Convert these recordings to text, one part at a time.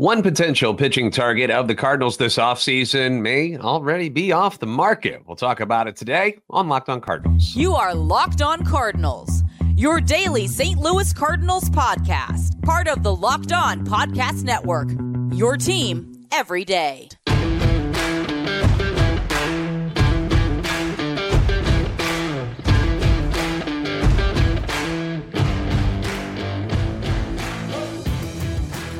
One potential pitching target of the Cardinals this offseason may already be off the market. We'll talk about it today on Locked On Cardinals. You are Locked On Cardinals, your daily St. Louis Cardinals podcast, part of the Locked On Podcast Network. Your team every day.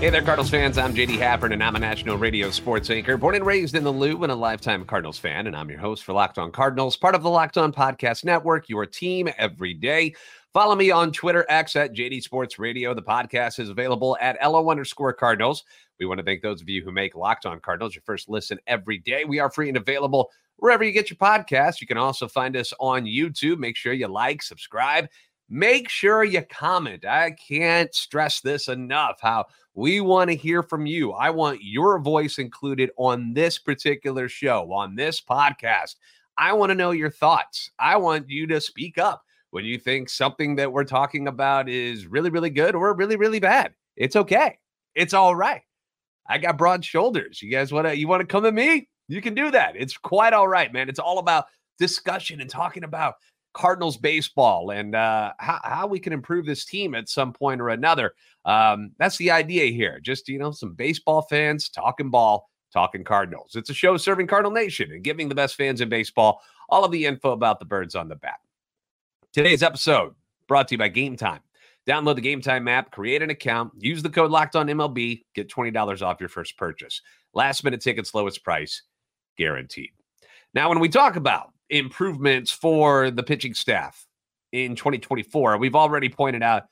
Hey there, Cardinals fans. I'm JD Hafford, and I'm a national radio sports anchor, born and raised in the Lou, and a lifetime Cardinals fan. And I'm your host for Locked On Cardinals, part of the Locked On Podcast Network, your team every day. Follow me on Twitter, X at JD Sports Radio. The podcast is available at LO underscore Cardinals. We want to thank those of you who make Locked On Cardinals your first listen every day. We are free and available wherever you get your podcast. You can also find us on YouTube. Make sure you like, subscribe, make sure you comment. I can't stress this enough how we want to hear from you. I want your voice included on this particular show, on this podcast. I want to know your thoughts. I want you to speak up when you think something that we're talking about is really, really good or really, really bad. It's okay. It's all right. I got broad shoulders. You guys want to you want to come at me? You can do that. It's quite all right, man. It's all about discussion and talking about Cardinals baseball and uh, how, how we can improve this team at some point or another. Um, that's the idea here. Just, you know, some baseball fans talking ball, talking Cardinals. It's a show serving Cardinal Nation and giving the best fans in baseball all of the info about the birds on the bat. Today's episode brought to you by Game Time. Download the Game Time app, create an account, use the code Locked On MLB, get $20 off your first purchase. Last minute tickets, lowest price, guaranteed. Now, when we talk about improvements for the pitching staff in 2024. We've already pointed out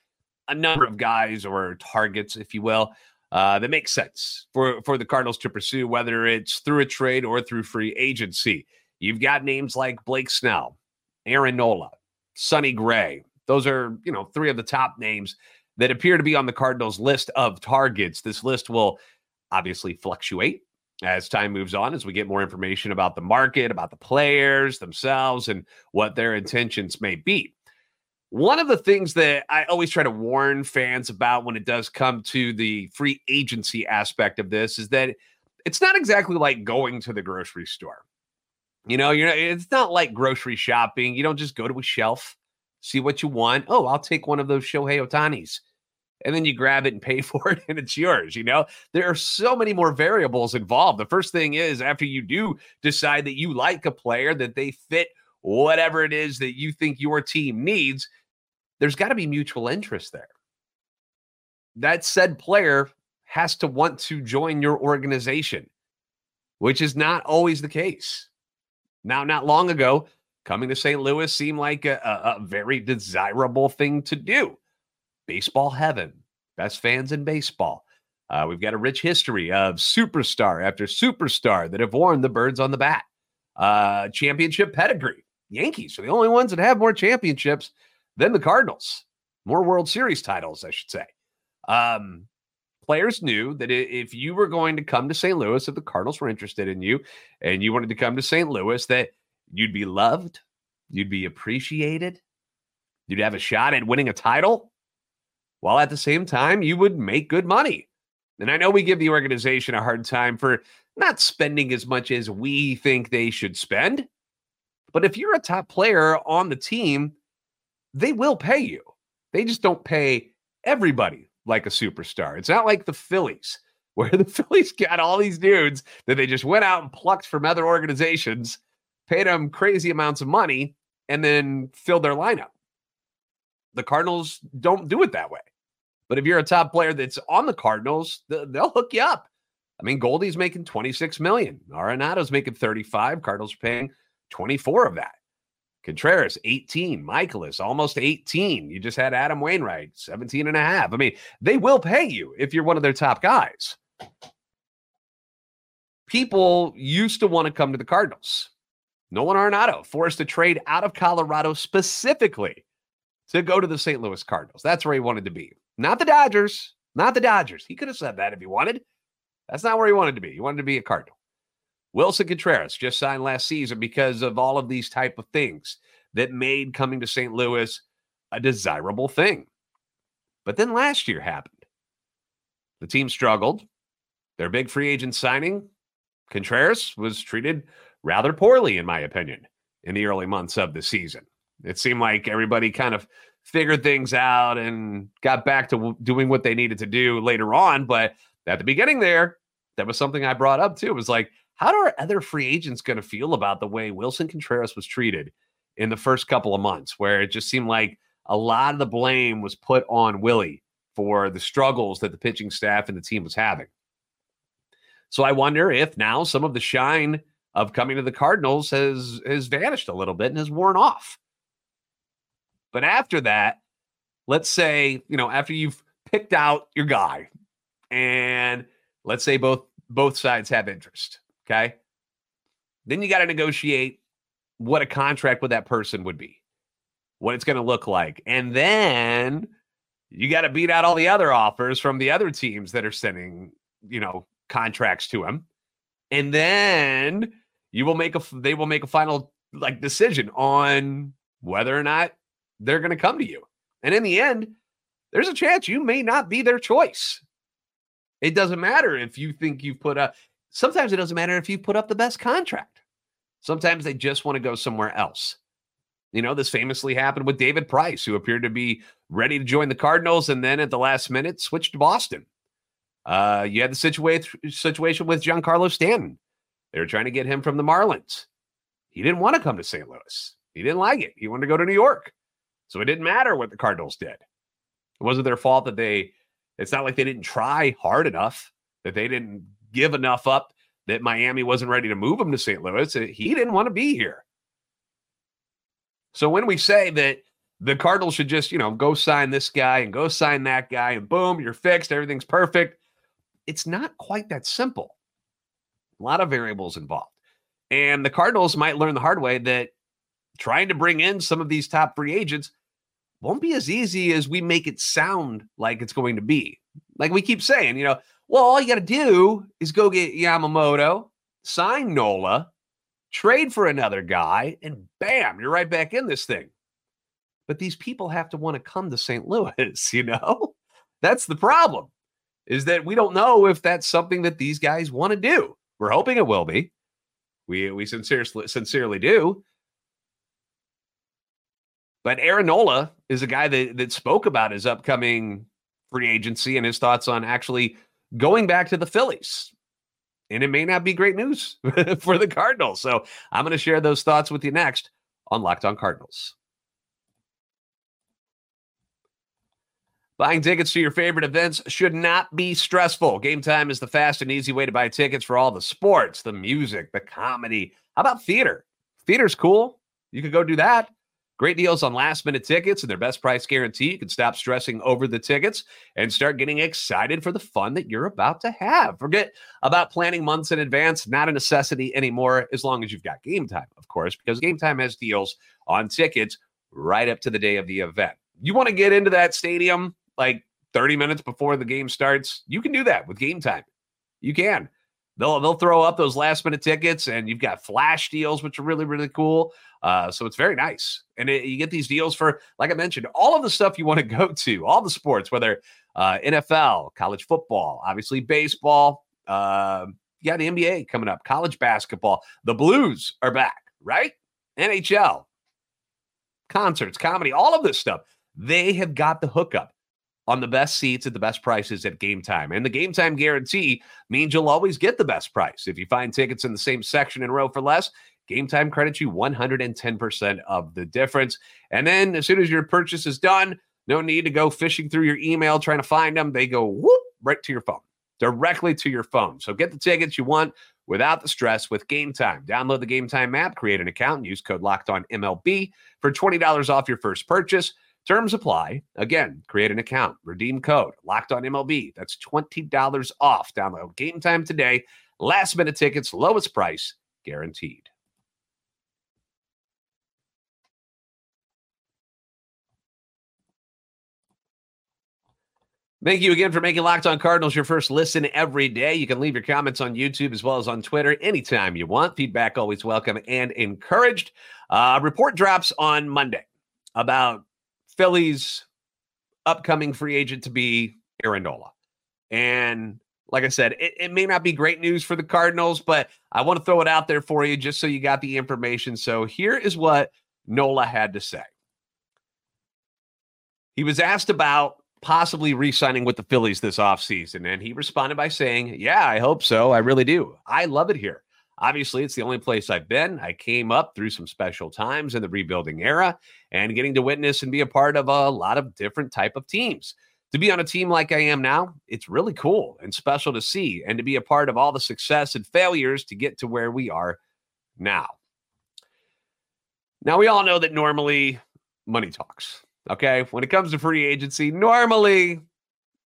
a number of guys or targets, if you will, uh, that make sense for, for the Cardinals to pursue, whether it's through a trade or through free agency. You've got names like Blake Snell, Aaron Nola, Sonny Gray. Those are, you know, three of the top names that appear to be on the Cardinals list of targets. This list will obviously fluctuate as time moves on, as we get more information about the market, about the players themselves, and what their intentions may be. One of the things that I always try to warn fans about when it does come to the free agency aspect of this is that it's not exactly like going to the grocery store. You know, you're it's not like grocery shopping. You don't just go to a shelf, see what you want. Oh, I'll take one of those Shohei Ohtanis and then you grab it and pay for it and it's yours you know? There are so many more variables involved. The first thing is after you do decide that you like a player that they fit whatever it is that you think your team needs there's got to be mutual interest there. That said player has to want to join your organization which is not always the case. Now not long ago coming to st louis seemed like a, a, very desirable thing to do baseball heaven, best fans in baseball. Uh, we've got a rich history of superstar after superstar that have worn the birds on the bat. Uh, championship pedigree. Yankees are the only ones that have more championships than the Cardinals, more World Series titles, I should say. Um, players knew that if you were going to come to St. Louis, if the Cardinals were interested in you and you wanted to come to St. Louis, that you'd be loved, you'd be appreciated, you'd have a shot at winning a title while at the same time you would make good money. And I know we give the organization a hard time for not spending as much as we think they should spend. But if you're a top player on the team, they will pay you. They just don't pay everybody like a superstar. It's not like the Phillies, where the Phillies got all these dudes that they just went out and plucked from other organizations, paid them crazy amounts of money, and then filled their lineup. The Cardinals don't do it that way. But if you're a top player that's on the Cardinals, they'll hook you up. I mean, Goldie's making 26 million. Arenado's making 35. Cardinals are paying 24 of that. Contreras, 18. Mikolas, almost 18. You just had Adam Wainwright, 17 and a half. I mean, they will pay you if you're one of their top guys. People used to want to come to the Cardinals. Nolan Arenado forced to trade out of Colorado specifically to go to the St. Louis Cardinals. That's where he wanted to be. Not the Dodgers. Not the Dodgers. He could have said that if he wanted. That's not where he wanted to be. He wanted to be a Cardinal. Willson Contreras just signed last season because of all of these type of things that made coming to St. Louis a desirable thing. But then last year happened. The team struggled. their big free agent signing, Contreras was treated rather poorly, in my opinion, in the early months of the season. It seemed like everybody kind of figured things out and got back to doing what they needed to do later on. But at the beginning there, that was something I brought up too. It was like, how are other free agents going to feel about the way Willson Contreras was treated in the first couple of months, where it just seemed like a lot of the blame was put on Willie for the struggles that the pitching staff and the team was having. So I wonder if now some of the shine of coming to the Cardinals has has vanished a little bit and has worn off. But after that, let's say, you know, after you've picked out your guy and let's say both both sides have interest, okay? Then you got to negotiate what a contract with that person would be. What it's going to look like. And then you got to beat out all the other offers from the other teams that are sending, you know, contracts to him. And then you will make a they will make a final like decision on whether or not they're going to come to you. And in the end, there's a chance you may not be their choice. It doesn't matter if you think you've put up, sometimes it doesn't matter if you put up the best contract. Sometimes they just want to go somewhere else. You know, this famously happened with David Price, who appeared to be ready to join the Cardinals and then at the last minute switched to Boston. Uh, you had the situa- situation with Giancarlo Stanton. They were trying to get him from the Marlins. He didn't want to come to St. Louis. He didn't like it. He wanted to go to New York. So it didn't matter what the Cardinals did. It wasn't their fault that they, it's not like they didn't try hard enough, that they didn't give enough up, that Miami wasn't ready to move him to St. Louis. Uh, he didn't want to be here. So when we say that the Cardinals should just, you know, go sign this guy and go sign that guy and boom, you're fixed, everything's perfect, it's not quite that simple. A lot of variables involved. And the Cardinals might learn the hard way that trying to bring in some of these top free agents won't be as easy as we make it sound like it's going to be. Like we keep saying, you know, well, all you got to do is go get Yamamoto, sign Nola, trade for another guy, and bam, you're right back in this thing. But these people have to want to come to St. Louis, you know? That's the problem. Is that we don't know if that's something that these guys want to do. We're hoping it will be. We we sincerely sincerely do. But Aaron Nola is a guy that, that spoke about his upcoming free agency and his thoughts on actually going back to the Phillies. And it may not be great news for the Cardinals. So I'm going to share those thoughts with you next on Locked On Cardinals. Buying tickets to your favorite events should not be stressful. Game time is the fast and easy way to buy tickets for all the sports, the music, the comedy. How about theater? Theater's cool. You could go do that. Great deals on last minute tickets and their best price guarantee. You can stop stressing over the tickets and start getting excited for the fun that you're about to have. Forget about planning months in advance, not a necessity anymore, as long as you've got game time, of course, because game time has deals on tickets right up to the day of the event. You want to get into that stadium like 30 minutes before the game starts? You can do that with game time. You can. They'll they'll throw up those last minute tickets, and you've got flash deals, which are really really cool. Uh, so it's very nice, and it, you get these deals for, like I mentioned, all of the stuff you want to go to, all the sports, whether uh, NFL, college football, obviously baseball. Uh, you got the NBA coming up, college basketball. The Blues are back, right? NHL, concerts, comedy, all of this stuff. They have got the hookup on the best seats at the best prices at game time. And the game time guarantee means you'll always get the best price. If you find tickets in the same section and row for less, game time credits you 110% of the difference. And then as soon as your purchase is done, no need to go fishing through your email trying to find them. They go whoop right to your phone, directly to your phone. So get the tickets you want without the stress with Game Time. Download the Game Time app, create an account, and use code Locked On MLB for $20 off your first purchase. Terms apply. Again, create an account, redeem code locked on MLB. That's $20 off. Download game time today. Last minute tickets, lowest price guaranteed. Thank you again for making Locked On Cardinals your first listen every day. You can leave your comments on YouTube as well as on Twitter anytime you want. Feedback always welcome and encouraged. Uh, report drops on Monday about Phillies' upcoming free agent to be Aaron. And like I said, it, it may not be great news for the Cardinals, but I want to throw it out there for you just so you got the information. So here is what Nola had to say. He was asked about possibly re signing with the Phillies this offseason, and he responded by saying, Yeah, I hope so. I really do. I love it here. Obviously, it's the only place I've been. I came up through some special times in the rebuilding era and getting to witness and be a part of a lot of different type of teams. To be on a team like I am now, it's really cool and special to see and to be a part of all the success and failures to get to where we are now. Now, we all know that normally money talks. Okay. When it comes to free agency, normally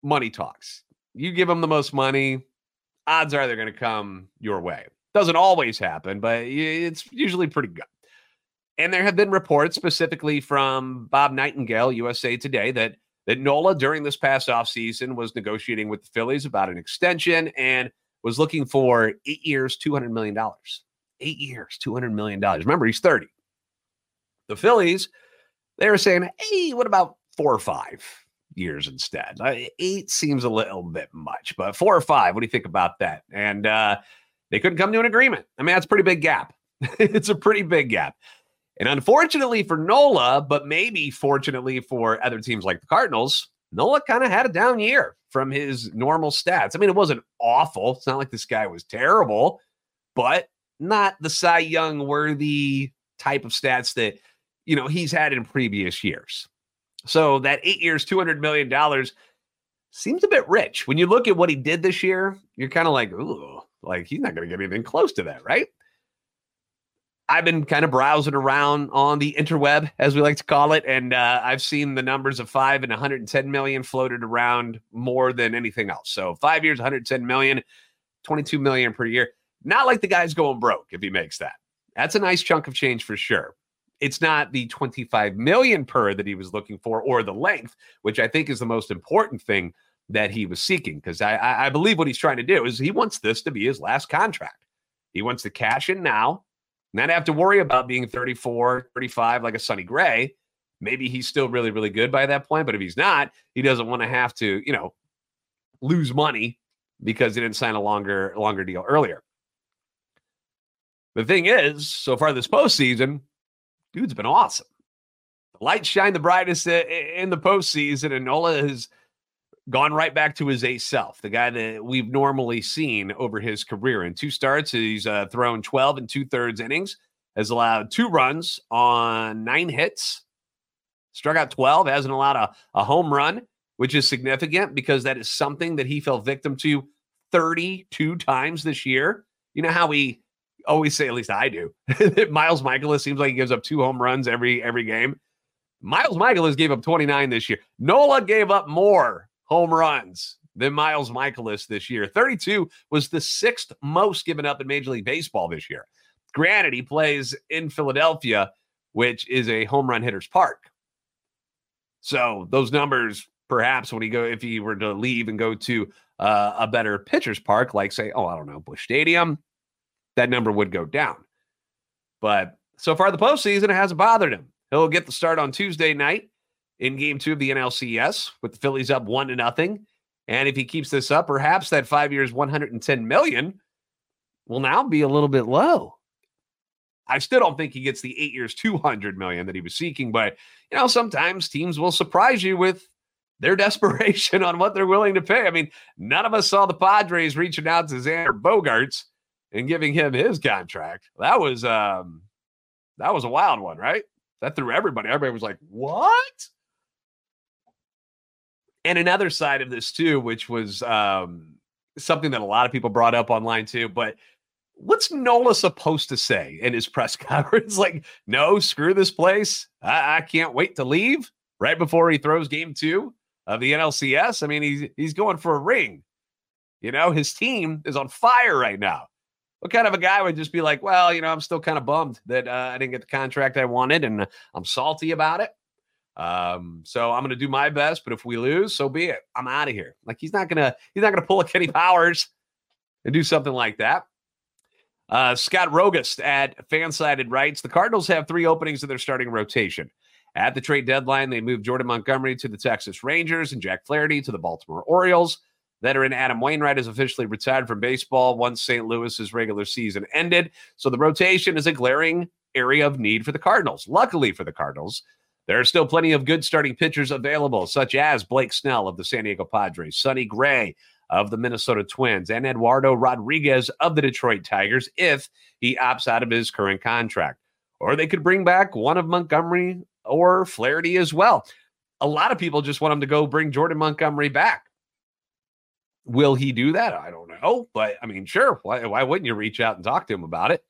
money talks. You give them the most money, odds are they're going to come your way. Doesn't always happen, but it's usually pretty good. And there have been reports specifically from Bob Nightingale, USA Today, that that Nola during this past offseason was negotiating with the Phillies about an extension and was looking for eight years, $200 million. Eight years, $200 million. Remember, he's 30. The Phillies, they were saying, hey, what about four or five years instead? Eight seems a little bit much, but four or five, what do you think about that? And uh, they couldn't come to an agreement. I mean, that's a pretty big gap. it's a pretty big gap. And unfortunately for Nola, but maybe fortunately for other teams like the Cardinals, Nola kind of had a down year from his normal stats. I mean, it wasn't awful. It's not like this guy was terrible, but not the Cy Young worthy type of stats that, you know, he's had in previous years. So that eight years, $200 million seems a bit rich. When you look at what he did this year, you're kind of like, ooh, like he's not going to get anything close to that, right? I've been kind of browsing around on the interweb, as we like to call it, and uh, I've seen the numbers of five and 110 million floated around more than anything else. So five years, 110 million, 22 million per year. Not like the guy's going broke if he makes that. That's a nice chunk of change for sure. It's not the 25 million per that he was looking for, or the length, which I think is the most important thing that he was seeking because I, I believe what he's trying to do is he wants this to be his last contract. He wants to cash in now, not have to worry about being 34, 35 like a Sonny Gray. Maybe he's still really, really good by that point, but if he's not, he doesn't want to have to, you know, lose money because he didn't sign a longer, longer deal earlier. The thing is, so far this postseason, dude's been awesome. The lights shine the brightest in the postseason, and Nola has gone right back to his ace self, the guy that we've normally seen over his career. In two starts, he's uh, thrown 12 and two thirds innings, has allowed two runs on nine hits, struck out 12, hasn't allowed a, a home run, which is significant because that is something that he fell victim to 32 times this year. You know how we always say, at least I do, that Miles Mikolas seems like he gives up two home runs every every game. Miles Mikolas gave up 29 this year. Nola gave up more home runs than Miles Mikolas this year. 32 was the sixth most given up in Major League Baseball this year. Granted, he plays in Philadelphia, which is a home run hitter's park. So those numbers, perhaps when he go, if he were to leave and go to uh, a better pitcher's park, like say, oh, I don't know, Busch Stadium, that number would go down. But so far, the postseason it hasn't bothered him. He'll get the start on Tuesday night in game two of the NLCS with the Phillies up one to nothing. And if he keeps this up, perhaps that five years, 110 million will now be a little bit low. I still don't think he gets the eight years, 200 million that he was seeking, but you know, sometimes teams will surprise you with their desperation on what they're willing to pay. I mean, none of us saw the Padres reaching out to Xander Bogaerts and giving him his contract. That was um that was a wild one, right? That threw everybody. Everybody was like, "What?" And another side of this too, which was um, something that a lot of people brought up online too, but what's Nola supposed to say in his press conference? like, no, screw this place. I, I, can't wait to leave right before he throws game two of the NLCS. I mean, he's he's going for a ring. You know, his team is on fire right now. What kind of a guy would just be like, well, you know, I'm still kind of bummed that uh, I didn't get the contract I wanted and I'm salty about it. Um, so I'm gonna do my best, but if we lose, so be it. I'm out of here. Like he's not gonna he's not gonna pull a Kenny Powers and do something like that. Uh, Scott Rogust at Fansided writes the Cardinals have three openings in their starting rotation. At the trade deadline, they moved Jordan Montgomery to the Texas Rangers and Jack Flaherty to the Baltimore Orioles. Veteran Adam Wainwright is officially retired from baseball once St. Louis's regular season ended. So the rotation is a glaring area of need for the Cardinals. Luckily for the Cardinals, there are still plenty of good starting pitchers available, such as Blake Snell of the San Diego Padres, Sonny Gray of the Minnesota Twins, and Eduardo Rodriguez of the Detroit Tigers if he opts out of his current contract. Or they could bring back one of Montgomery or Flaherty as well. A lot of people just want him to go bring Jordan Montgomery back. Will he do that? I don't know. But I mean, sure. Why, why wouldn't you reach out and talk to him about it?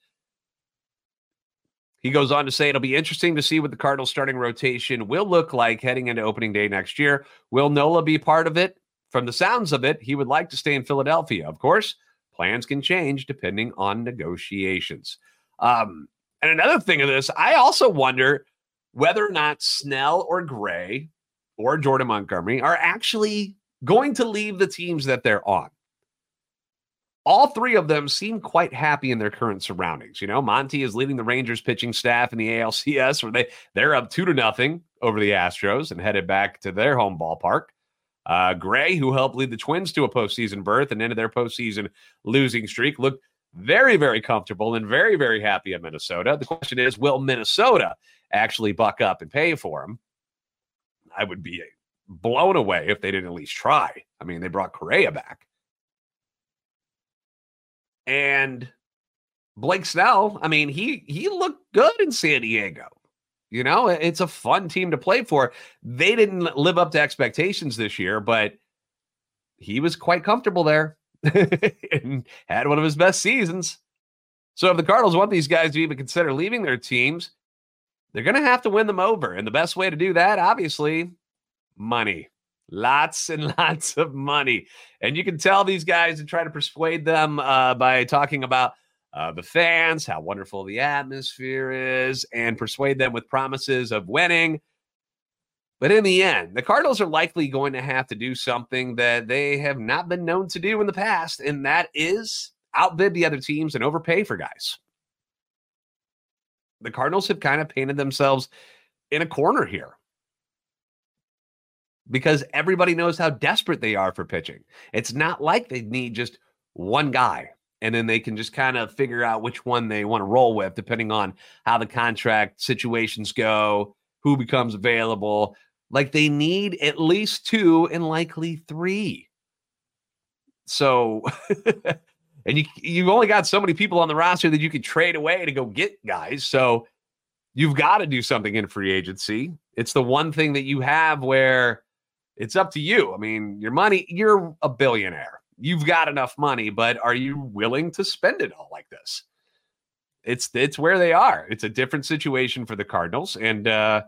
He goes on to say it'll be interesting to see what the Cardinals starting rotation will look like heading into opening day next year. Will Nola be part of it? From the sounds of it, he would like to stay in Philadelphia. Of course, plans can change depending on negotiations. Um, and another thing of this, I also wonder whether or not Snell or Gray or Jordan Montgomery are actually going to leave the teams that they're on. All three of them seem quite happy in their current surroundings. You know, Monty is leading the Rangers pitching staff in the ALCS, where they they're up two to nothing over the Astros and headed back to their home ballpark. Uh, Gray, who helped lead the Twins to a postseason berth and ended their postseason losing streak, looked very, very comfortable and very, very happy at Minnesota. The question is, will Minnesota actually buck up and pay for him? I would be blown away if they didn't at least try. I mean, they brought Correa back. And Blake Snell, I mean, he he looked good in San Diego. You know, it's a fun team to play for. They didn't live up to expectations this year, but he was quite comfortable there and had one of his best seasons. So if the Cardinals want these guys to even consider leaving their teams, they're going to have to win them over. And the best way to do that, obviously, money. Lots and lots of money. And you can tell these guys and try to persuade them uh, by talking about uh, the fans, how wonderful the atmosphere is, and persuade them with promises of winning. But in the end, the Cardinals are likely going to have to do something that they have not been known to do in the past, and that is outbid the other teams and overpay for guys. The Cardinals have kind of painted themselves in a corner here because everybody knows how desperate they are for pitching. It's not like they need just one guy and then they can just kind of figure out which one they want to roll with depending on how the contract situations go, who becomes available. Like they need at least two and likely three. So and you you've only got so many people on the roster that you could trade away to go get guys. So you've got to do something in free agency. It's the one thing that you have where it's up to you. I mean, your money, you're a billionaire. You've got enough money, but are you willing to spend it all like this? It's it's where they are. It's a different situation for the Cardinals and uh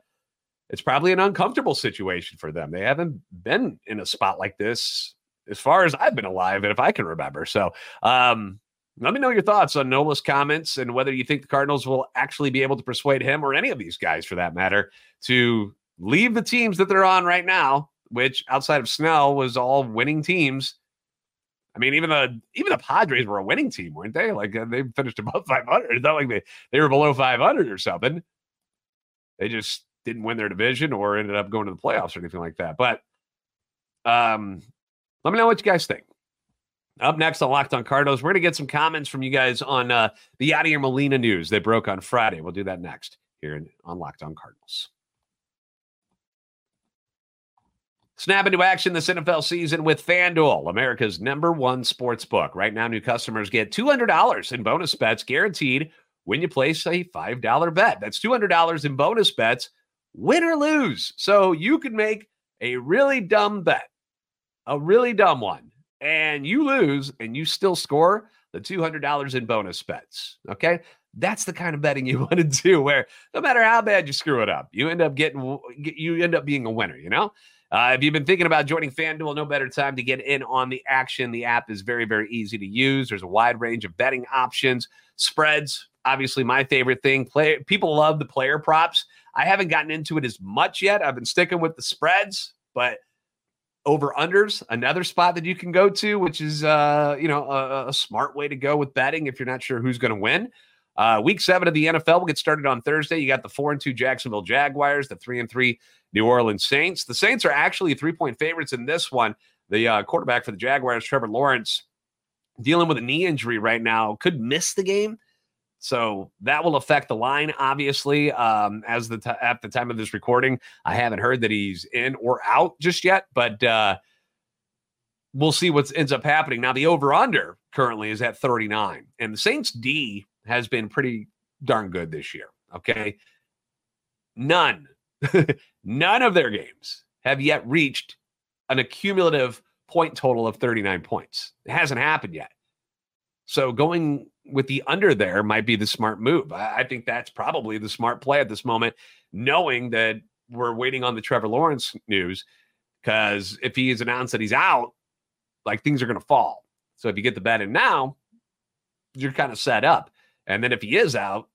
it's probably an uncomfortable situation for them. They haven't been in a spot like this as far as I've been alive and if I can remember. So, um let me know your thoughts on Nola's comments and whether you think the Cardinals will actually be able to persuade him or any of these guys for that matter to leave the teams that they're on right now which outside of Snell was all winning teams. I mean, even the even the Padres were a winning team, weren't they? Like uh, they finished above 500. It's not like they they were below 500 or something. They just didn't win their division or ended up going to the playoffs or anything like that. But um, let me know what you guys think. Up next on Locked On Cardinals, we're going to get some comments from you guys on uh, the Yadier Molina news they broke on Friday. We'll do that next here on Locked On Cardinals. Snap into action this NFL season with FanDuel, America's number one sports book. Right now, new customers get $200 in bonus bets guaranteed when you place a $5 bet. That's $200 in bonus bets, win or lose. So you could make a really dumb bet, a really dumb one, and you lose and you still score the $200 in bonus bets. Okay. That's the kind of betting you want to do where no matter how bad you screw it up, you end up getting, you end up being a winner, you know? Uh, if you've been thinking about joining FanDuel, no better time to get in on the action. The app is very, very easy to use. There's a wide range of betting options, spreads. Obviously, my favorite thing. Play people love the player props. I haven't gotten into it as much yet. I've been sticking with the spreads, but over unders, another spot that you can go to, which is uh, you know a, a smart way to go with betting if you're not sure who's going to win. Uh, week seven of the NFL will get started on Thursday. You got the four and two Jacksonville Jaguars, the three and three New Orleans Saints. The Saints are actually three point favorites in this one. the uh, quarterback for the Jaguars, Trevor Lawrence, dealing with a knee injury right now, could miss the game. So that will affect the line, obviously. Um, as the t- at the time of this recording, I haven't heard that he's in or out just yet, but uh, we'll see what ends up happening. Now, the over under currently is at 39, and the Saints D has been pretty darn good this year. Okay. None, none of their games have yet reached an accumulative point total of 39 points. It hasn't happened yet. So going with the under there might be the smart move. I, I think that's probably the smart play at this moment, knowing that we're waiting on the Trevor Lawrence news. Because if he is announced that he's out, like things are going to fall. So if you get the bet in now, you're kind of set up. And then if he is out,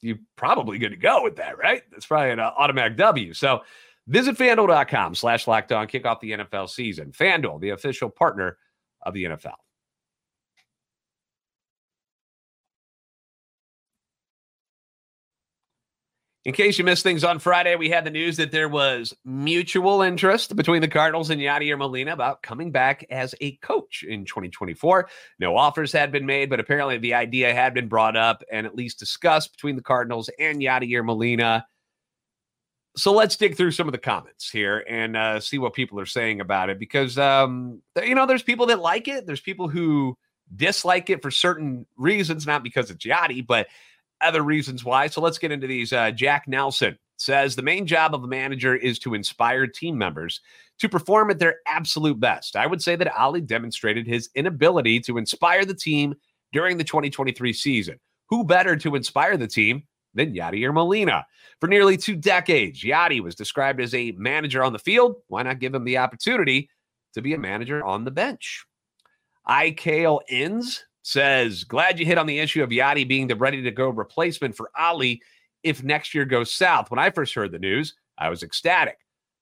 you're probably good to go with that, right? That's probably an uh, automatic W. So visit fanduel.com slash locked on, kick off the NFL season. Fanduel, the official partner of the NFL. In case you missed things on Friday, we had the news that there was mutual interest between the Cardinals and Yadier Molina about coming back as a coach in 2024. No offers had been made, but apparently the idea had been brought up and at least discussed between the Cardinals and Yadier Molina. So let's dig through some of the comments here and uh, see what people are saying about it because, um, you know, there's people that like it, there's people who dislike it for certain reasons, not because it's Yadi, but other reasons why. So let's get into these. Uh, Jack Nelson says the main job of a manager is to inspire team members to perform at their absolute best. I would say that Ali demonstrated his inability to inspire the team during the 2023 season. Who better to inspire the team than Yadier Molina? For nearly two decades, Yadi was described as a manager on the field. Why not give him the opportunity to be a manager on the bench? IKL ends says, Glad you hit on the issue of Yadi being the ready to go replacement for Ali if next year goes south. When I first heard the news, I was ecstatic.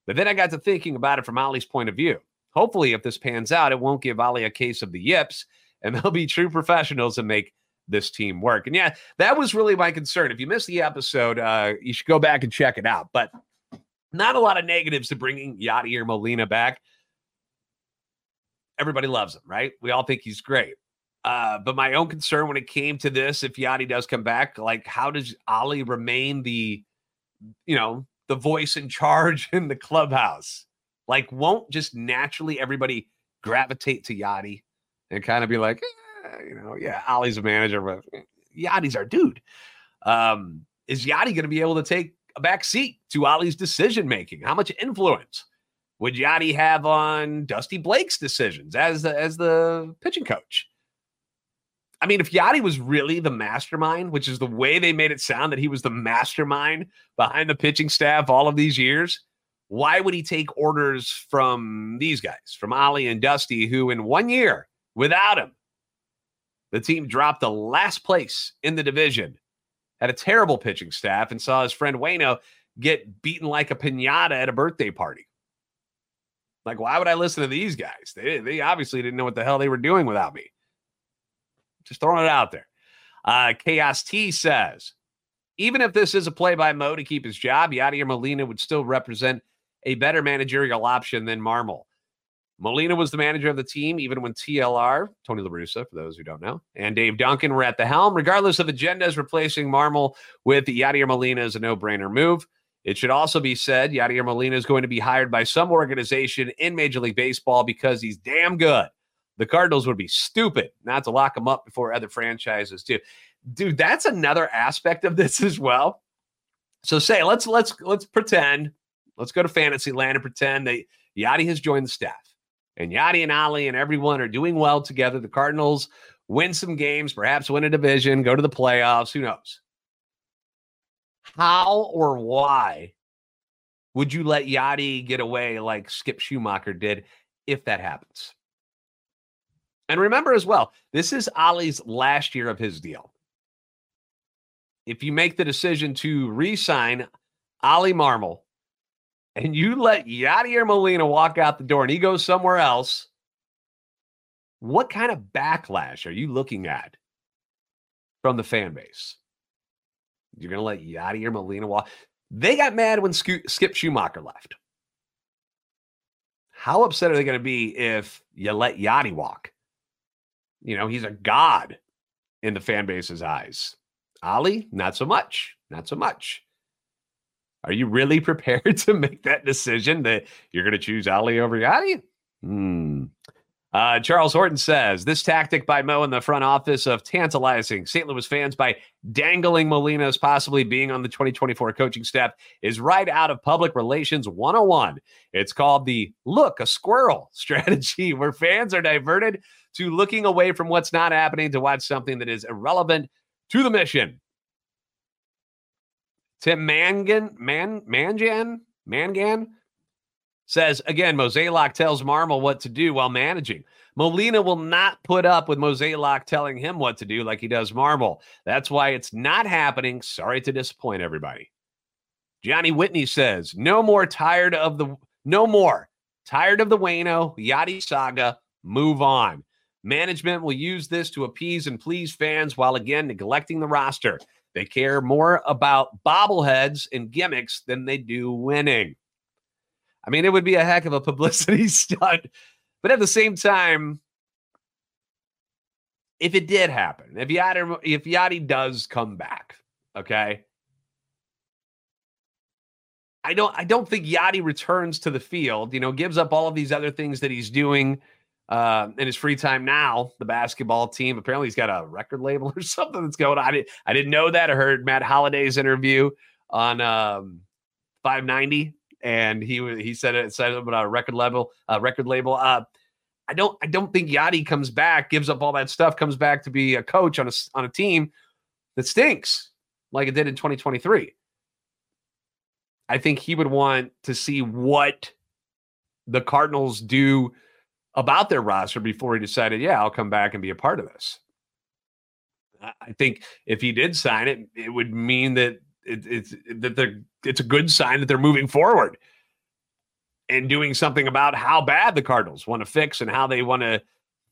But then I got to thinking about it from Ali's point of view. Hopefully, if this pans out, it won't give Ali a case of the yips and they'll be true professionals and make this team work. And yeah, that was really my concern. If you missed the episode, uh, you should go back and check it out. But not a lot of negatives to bringing Yadier Molina back. Everybody loves him, right? We all think he's great. Uh, but my own concern when it came to this, if Yadi does come back, like how does Ali remain the, you know, the voice in charge in the clubhouse? Like, won't just naturally everybody gravitate to Yadi and kind of be like, eh, you know, yeah, Ali's a manager, but Yadi's our dude. Um, is Yadi going to be able to take a back seat to Ali's decision making? How much influence would Yadi have on Dusty Blake's decisions as the, as the pitching coach? I mean, if Yadi was really the mastermind, which is the way they made it sound that he was the mastermind behind the pitching staff all of these years, why would he take orders from these guys, from Ali and Dusty, who in one year, without him, the team dropped the last place in the division, had a terrible pitching staff, and saw his friend Wayno get beaten like a pinata at a birthday party? Like, why would I listen to these guys? They, they obviously didn't know what the hell they were doing without me. Just throwing it out there. Uh, Chaos T says, even if this is a play by Mo to keep his job, Yadier Molina would still represent a better managerial option than Marmol. Molina was the manager of the team, even when TLR, Tony La Russa, for those who don't know, and Dave Duncan were at the helm. Regardless of agendas, replacing Marmol with Yadier Molina is a no brainer move. It should also be said Yadier Molina is going to be hired by some organization in Major League Baseball because he's damn good the Cardinals would be stupid not to lock him up before other franchises too. Dude, that's another aspect of this as well. So say let's let's let's pretend, let's go to fantasy land and pretend that Yadi has joined the staff. And Yadi and Ali and everyone are doing well together. The Cardinals win some games, perhaps win a division, go to the playoffs, who knows? How or why would you let Yadi get away like Skip Schumaker did if that happens? And remember as well, this is Ali's last year of his deal. If you make the decision to re sign Ali Marmol and you let Yadier Molina walk out the door and he goes somewhere else, what kind of backlash are you looking at from the fan base? You're going to let Yadier Molina walk. They got mad when Skip Schumaker left. How upset are they going to be if you let Yadi walk? You know, he's a god in the fan base's eyes. Ali, not so much. Not so much. Are you really prepared to make that decision that you're going to choose Ali over Yadi? Hmm. Uh, Charles Horton says this tactic by Mo in the front office of tantalizing St. Louis fans by dangling Molina as possibly being on the 2024 coaching staff is right out of public relations 101. It's called the look a squirrel strategy, where fans are diverted to looking away from what's not happening to watch something that is irrelevant to the mission. Tim Mangan, Man, Mangan, Mangan says again, Mozeliak tells Marmol what to do while managing. Molina will not put up with Mozeliak telling him what to do like he does Marmol. That's why it's not happening. Sorry to disappoint everybody. Johnny Whitney says, no more tired of the no more tired of the Wayno Yadi saga. Move on. Management will use this to appease and please fans while again neglecting the roster. They care more about bobbleheads and gimmicks than they do winning. I mean, it would be a heck of a publicity stunt. But at the same time, if it did happen, if Yadi, if Yadi does come back, okay, I don't I don't think Yadi returns to the field. You know, gives up all of these other things that he's doing uh, in his free time now. The basketball team apparently he's got a record label or something that's going on. I didn't I didn't know that. I heard Matt Holliday's interview on um, 590 and he he said it said about a record level, uh, record label. Uh, I don't I don't think Yadi comes back, gives up all that stuff, comes back to be a coach on a on a team that stinks like it did in 2023. I think he would want to see what the Cardinals do about their roster before he decided, yeah, I'll come back and be a part of this. I think if he did sign it, it would mean that it, it's that they're it's a good sign that they're moving forward and doing something about how bad the Cardinals want to fix and how they want to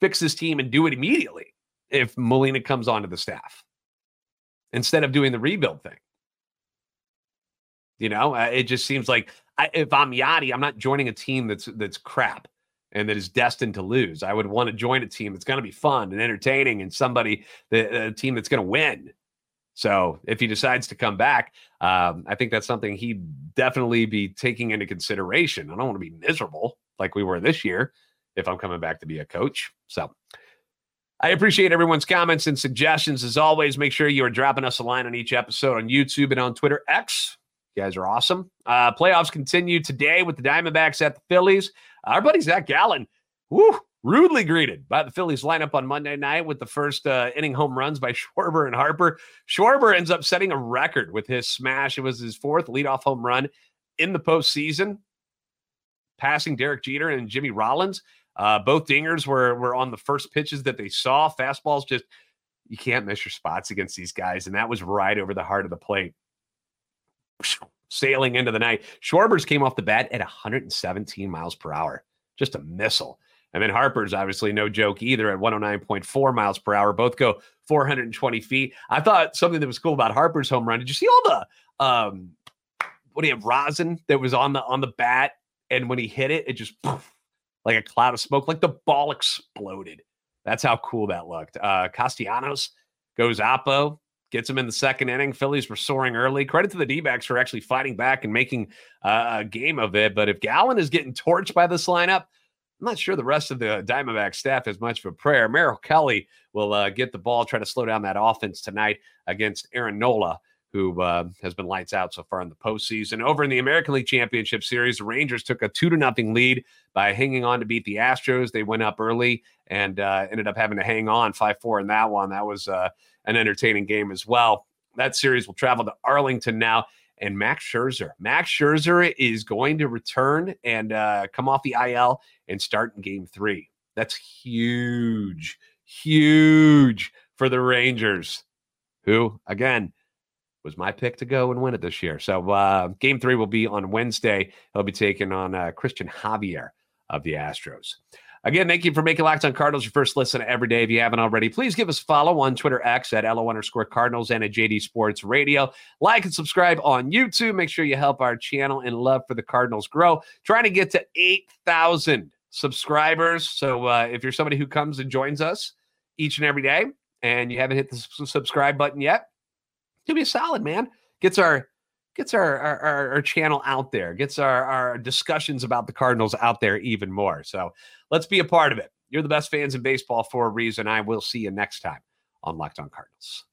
fix this team and do it immediately if Molina comes onto the staff instead of doing the rebuild thing. You know, uh, it just seems like I, if I'm Yadi, I'm not joining a team that's that's crap and that is destined to lose. I would want to join a team that's going to be fun and entertaining and somebody the, a team that's going to win. So if he decides to come back, um, I think that's something he'd definitely be taking into consideration. I don't want to be miserable like we were this year if I'm coming back to be a coach. So I appreciate everyone's comments and suggestions. As always, make sure you are dropping us a line on each episode on YouTube and on Twitter X. You guys are awesome. Uh, playoffs continue today with the Diamondbacks at the Phillies. Our buddy Zach Gallen, whoo, rudely greeted by the Phillies lineup on Monday night with the first uh, inning home runs by Schwarber and Harper. Schwarber ends up setting a record with his smash. It was his fourth leadoff home run in the postseason, passing Derek Jeter and Jimmy Rollins. Uh, both dingers were were on the first pitches that they saw. Fastballs just you can't miss your spots against these guys, and that was right over the heart of the plate. Sailing into the night, Schwarber's came off the bat at 117 miles per hour, just a missile. And then Harper's obviously no joke either at 109.4 miles per hour. Both go 420 feet. I thought something that was cool about Harper's home run. Did you see all the um what do you have rosin that was on the on the bat? And when he hit it, it just poof, like a cloud of smoke, like the ball exploded. That's how cool that looked. Uh Castellanos goes Oppo, gets him in the second inning. Phillies were soaring early. Credit to the D backs for actually fighting back and making uh, a game of it. But if Gallen is getting torched by this lineup, I'm not sure the rest of the Diamondback staff has much of a prayer. Merrill Kelly will uh, get the ball, try to slow down that offense tonight against Aaron Nola, who uh, has been lights out so far in the postseason. Over in the American League Championship Series, the Rangers took a two to nothing lead by hanging on to beat the Astros. They went up early and uh, ended up having to hang on five four in that one. That was uh, an entertaining game as well. That series will travel to Arlington now and Max Scherzer. Max Scherzer is going to return and uh, come off the IL and start in game three. That's huge, huge for the Rangers, who, again, was my pick to go and win it this year. So uh, game three will be on Wednesday. He'll be taking on uh, Cristian Javier of the Astros. Again, thank you for making Locked on Cardinals your first listen every day. If you haven't already, please give us a follow on Twitter X at LO underscore Cardinals and at JD Sports Radio. Like and subscribe on YouTube. Make sure you help our channel and love for the Cardinals grow. Trying to get to 8,000 subscribers. So uh, if you're somebody who comes and joins us each and every day and you haven't hit the subscribe button yet, do me a solid, man. Gets our gets our, our, our channel out there, gets our, our discussions about the Cardinals out there even more. So let's be a part of it. You're the best fans in baseball for a reason. I will see you next time on Locked on Cardinals.